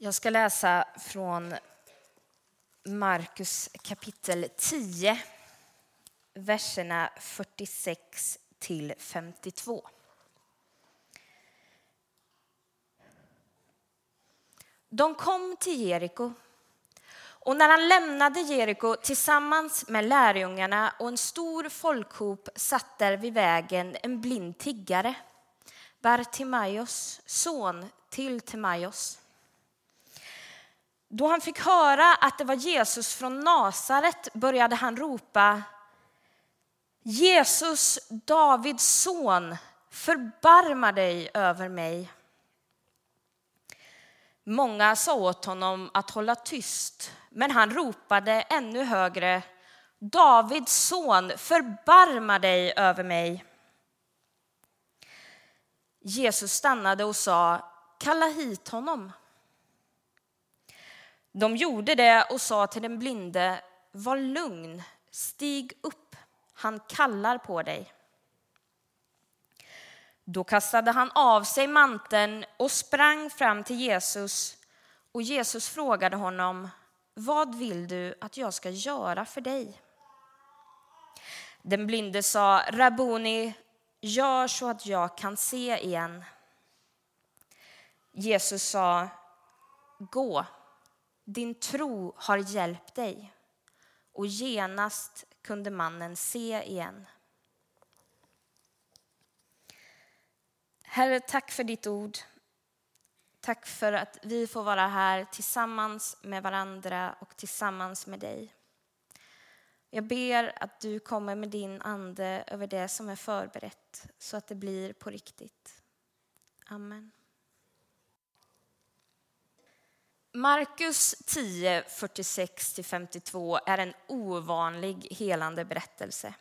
Jag ska läsa från Markus kapitel 10, verserna 46 till 52. De kom till Jeriko. Och när han lämnade Jeriko tillsammans med lärjungarna och en stor folkhop satt där vid vägen en blind tiggare, Bartimaios son till Timaios. Då han fick höra att det var Jesus från Nasaret började han ropa Jesus, Davids son, förbarma dig över mig. Många sa åt honom att hålla tyst, men han ropade ännu högre Davids son, förbarma dig över mig. Jesus stannade och sa Kalla hit honom. De gjorde det och sa till den blinde, var lugn, stig upp, han kallar på dig. Då kastade han av sig manteln och sprang fram till Jesus och Jesus frågade honom, vad vill du att jag ska göra för dig? Den blinde sa, Rabuni, gör så att jag kan se igen. Jesus sa, gå, din tro har hjälpt dig. Och genast kunde mannen se igen. Herre, tack för ditt ord. Tack för att vi får vara här tillsammans med varandra och tillsammans med dig. Jag ber att du kommer med din ande över det som är förberett så att det blir på riktigt. Amen. Markus 10, 46-52 är en ovanlig helande berättelse.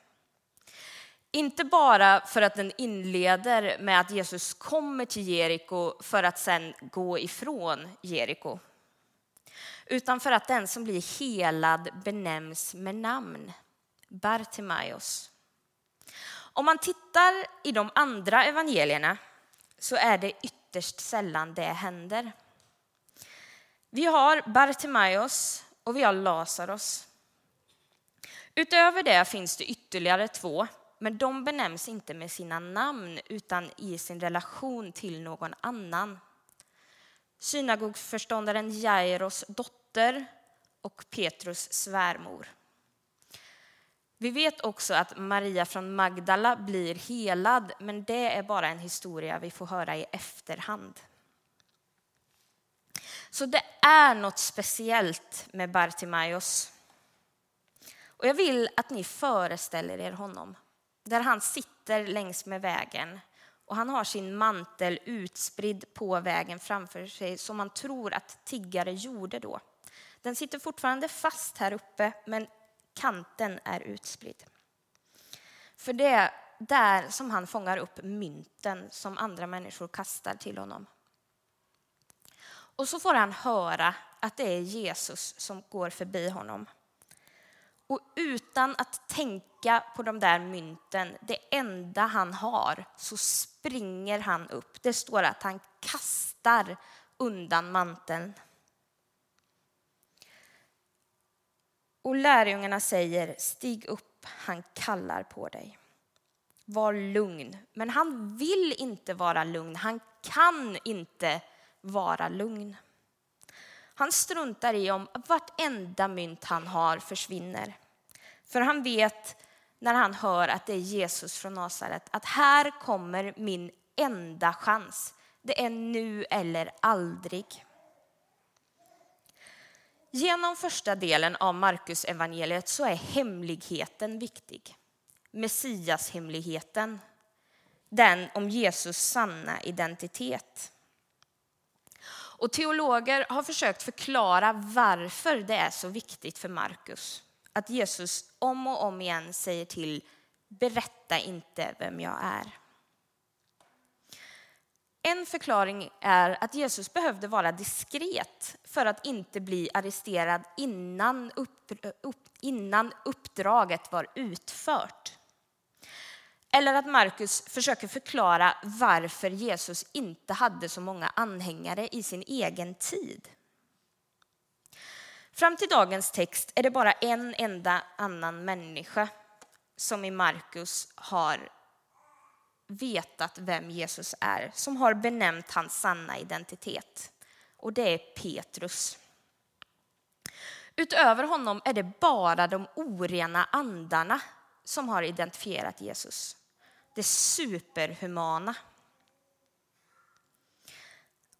Inte bara för att den inleder med att Jesus kommer till Jeriko för att sen gå ifrån Jeriko. Utan för att den som blir helad benämns med namn, Bartimaios. Om man tittar i de andra evangelierna så är det ytterst sällan det händer. Vi har Bartimaios och vi har Lazarus. Utöver det finns det ytterligare två, men de benämns inte med sina namn utan i sin relation till någon annan. Synagogförståndaren Jairos dotter och Petrus svärmor. Vi vet också att Maria från Magdala blir helad, men det är bara en historia vi får höra i efterhand. Så det är något speciellt med Bartimaios. Och jag vill att ni föreställer er honom, där han sitter längs med vägen och han har sin mantel utspridd på vägen framför sig som man tror att tiggare gjorde då. Den sitter fortfarande fast här uppe, men kanten är utspridd. För det är där som han fångar upp mynten som andra människor kastar till honom. Och så får han höra att det är Jesus som går förbi honom. Och utan att tänka på de där mynten, det enda han har, så springer han upp. Det står att han kastar undan manteln. Och lärjungarna säger, stig upp, han kallar på dig. Var lugn. Men han vill inte vara lugn, han kan inte vara lugn. Han struntar i om vartenda mynt han har försvinner. För han vet när han hör att det är Jesus från Nasaret att här kommer min enda chans. Det är nu eller aldrig. Genom första delen av Markus evangeliet så är hemligheten viktig. Messias-hemligheten. Den om Jesus sanna identitet. Och teologer har försökt förklara varför det är så viktigt för Markus att Jesus om och om igen säger till berätta inte vem jag är. En förklaring är att Jesus behövde vara diskret för att inte bli arresterad innan, upp, upp, innan uppdraget var utfört. Eller att Markus försöker förklara varför Jesus inte hade så många anhängare i sin egen tid. Fram till dagens text är det bara en enda annan människa som i Markus har vetat vem Jesus är, som har benämnt hans sanna identitet. Och det är Petrus. Utöver honom är det bara de orena andarna som har identifierat Jesus. Det superhumana.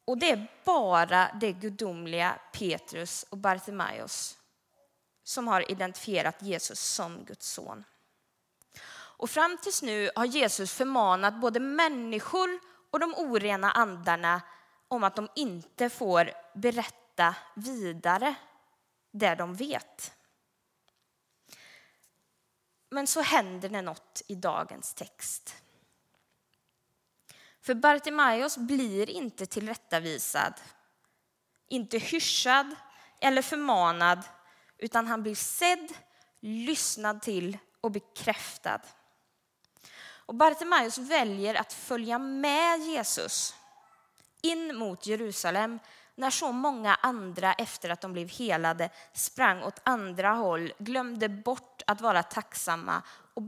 Och det är bara det gudomliga Petrus och Bartimaeus som har identifierat Jesus som Guds son. Och fram tills nu har Jesus förmanat både människor och de orena andarna om att de inte får berätta vidare det de vet. Men så händer det något i dagens text. För Bartimaeus blir inte tillrättavisad, inte hyschad eller förmanad, utan han blir sedd, lyssnad till och bekräftad. Och Bartimaeus väljer att följa med Jesus in mot Jerusalem när så många andra efter att de blev helade sprang åt andra håll, glömde bort att vara tacksamma och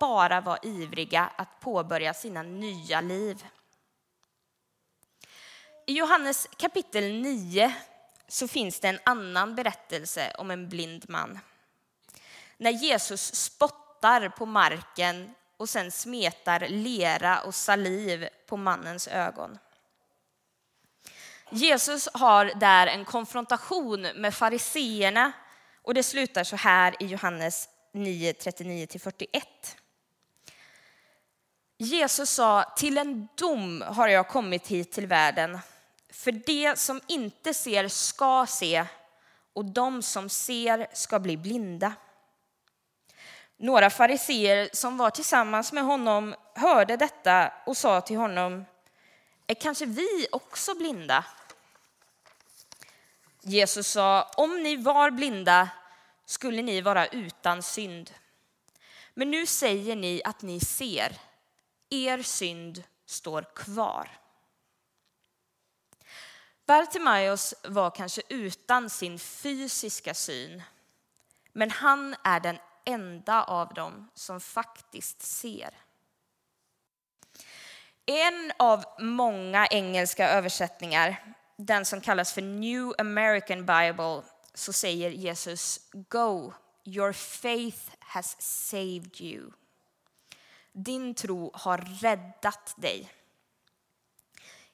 bara var ivriga att påbörja sina nya liv. I Johannes kapitel 9 så finns det en annan berättelse om en blind man. När Jesus spottar på marken och sen smetar lera och saliv på mannens ögon. Jesus har där en konfrontation med fariseerna och det slutar så här i Johannes 9, 39-41. Jesus sa, till en dom har jag kommit hit till världen. För det som inte ser ska se och de som ser ska bli blinda. Några fariseer som var tillsammans med honom hörde detta och sa till honom, är kanske vi också blinda? Jesus sa, om ni var blinda skulle ni vara utan synd. Men nu säger ni att ni ser. Er synd står kvar. Bartimaeus var kanske utan sin fysiska syn, men han är den enda av dem som faktiskt ser. En av många engelska översättningar, den som kallas för New American Bible, så säger Jesus Go, your faith has saved you. Din tro har räddat dig.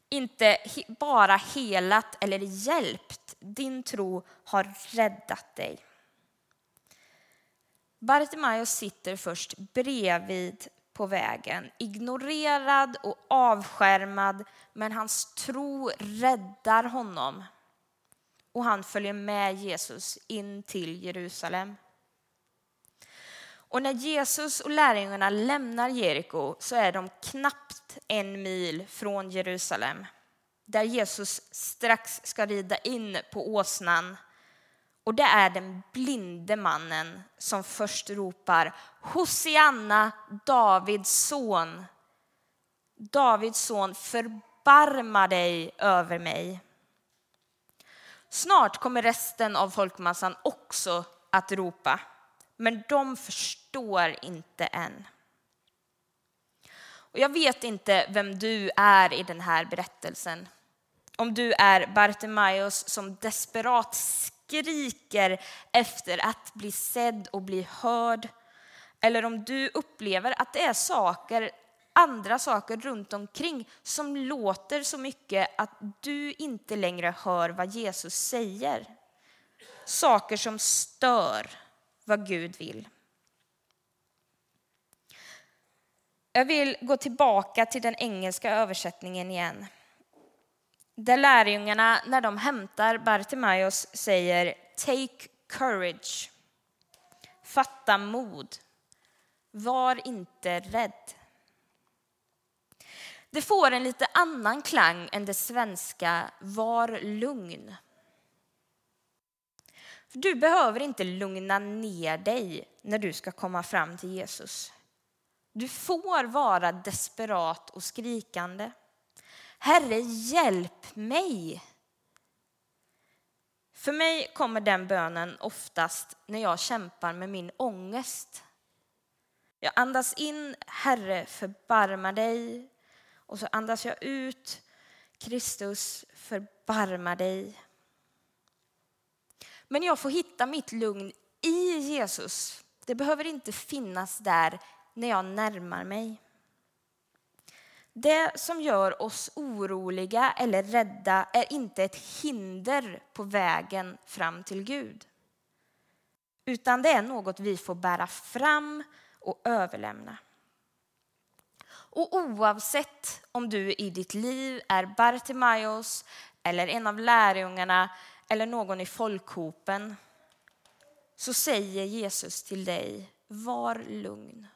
Inte bara helat eller hjälpt, din tro har räddat dig. Bartimaeus sitter först bredvid på vägen, ignorerad och avskärmad, men hans tro räddar honom. Och han följer med Jesus in till Jerusalem. Och när Jesus och lärjungarna lämnar Jeriko så är de knappt en mil från Jerusalem, där Jesus strax ska rida in på åsnan och det är den blinde mannen som först ropar Hosianna, Davids son. Davids son, förbarma dig över mig. Snart kommer resten av folkmassan också att ropa, men de förstår inte än. Och jag vet inte vem du är i den här berättelsen. Om du är Bartimaeus som desperat skriker efter att bli sedd och bli hörd. Eller om du upplever att det är saker, andra saker runt omkring som låter så mycket att du inte längre hör vad Jesus säger. Saker som stör vad Gud vill. Jag vill gå tillbaka till den engelska översättningen igen. Där lärjungarna, när de hämtar Bartimaeus, säger Take courage. Fatta mod. Var inte rädd. Det får en lite annan klang än det svenska Var lugn. Du behöver inte lugna ner dig när du ska komma fram till Jesus. Du får vara desperat och skrikande. Herre, hjälp mig. För mig kommer den bönen oftast när jag kämpar med min ångest. Jag andas in, Herre, förbarma dig. Och så andas jag ut, Kristus, förbarma dig. Men jag får hitta mitt lugn i Jesus. Det behöver inte finnas där när jag närmar mig. Det som gör oss oroliga eller rädda är inte ett hinder på vägen fram till Gud. Utan det är något vi får bära fram och överlämna. Och oavsett om du i ditt liv är Bartimaeus eller en av lärjungarna eller någon i folkhopen så säger Jesus till dig, var lugn,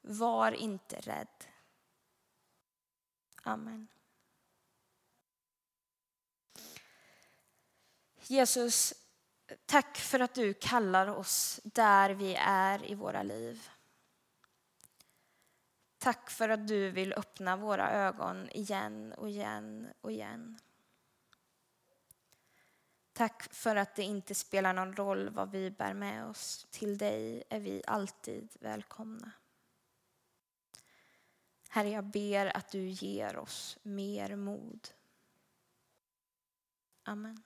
var inte rädd. Amen. Jesus, tack för att du kallar oss där vi är i våra liv. Tack för att du vill öppna våra ögon igen och igen och igen. Tack för att det inte spelar någon roll vad vi bär med oss. Till dig är vi alltid välkomna. Herre, jag ber att du ger oss mer mod. Amen.